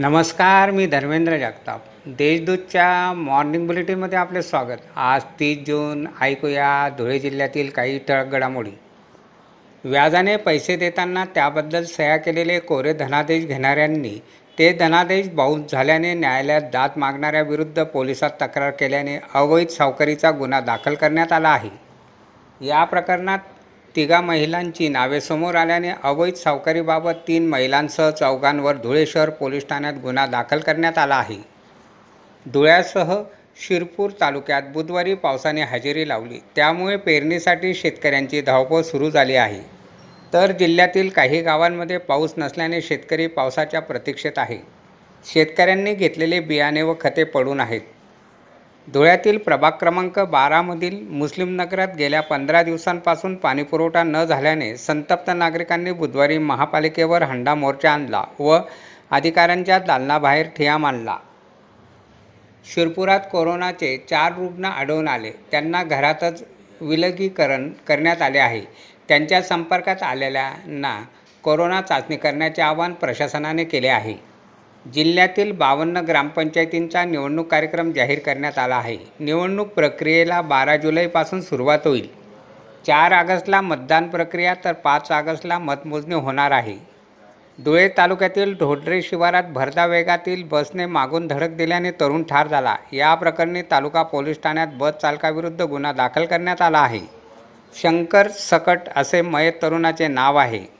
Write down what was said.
नमस्कार मी धर्मेंद्र जगताप. देशदूतच्या मॉर्निंग बुलेटिनमध्ये आपले स्वागत. आज तीस जून ऐकूया धुळे जिल्ह्यातील काही ठळक घडामोडी. व्याजाने पैसे देताना त्याबद्दल सह्या केलेले कोरे धनादेश घेणाऱ्यांनी ते धनादेश बाउन्स झाल्याने न्यायालयात दाद मागणाऱ्याविरुद्ध पोलिसात तक्रार केल्याने अवैध सावकारीचा गुन्हा दाखल करण्यात आला आहे. या प्रकरणात तिघा महिलांची नावे समोर आल्याने अवैध सावकारीबाबत तीन महिलांसह चौघांवर धुळे शहर पोलीस ठाण्यात गुन्हा दाखल करण्यात आला आहे. धुळ्यासह शिरपूर तालुक्यात बुधवारी पावसाने हजेरी लावली. त्यामुळे पेरणीसाठी शेतकऱ्यांची धावपळ सुरू झाली आहे. तर जिल्ह्यातील काही गावांमध्ये पाऊस नसल्याने शेतकरी पावसाच्या प्रतीक्षेत आहे. शेतकऱ्यांनी घेतलेले बियाणे व खते पडून आहेत. धुळ्यातील प्रभाग क्रमांक बारामधील मुस्लिम नगरात गेल्या पंधरा दिवसांपासून पाणीपुरवठा न झाल्याने संतप्त नागरिकांनी बुधवारी महापालिकेवर हंडा मोर्चा आणला व अधिकाऱ्यांच्या दालनाबाहेर ठिया मांडला. शिरपुरात कोरोनाचे चार रुग्ण आढळून आले. त्यांना घरातच विलगीकरण करण्यात आले आहे. त्यांच्या संपर्कात आलेल्यांना कोरोना चाचणी करण्याचे आवाहन प्रशासनाने केले आहे. जिल्ह्यातील बावन्न ग्रामपंचायतींचा निवडणूक कार्यक्रम जाहीर करण्यात आला आहे. निवडणूक प्रक्रियेला बारा जुलैपासून सुरुवात होईल. चार ऑगस्टला मतदान प्रक्रिया तर पाच ऑगस्टला मतमोजणी होणार आहे. धुळे तालुक्यातील ढोडरे शिवारात भरदा वेगातील बसने मागून धडक दिल्याने तरुण ठार झाला. या प्रकरणी तालुका पोलीस ठाण्यात बस चालकाविरुद्ध गुन्हा दाखल करण्यात आला आहे. शंकर सकट असे मयत तरुणाचे नाव आहे.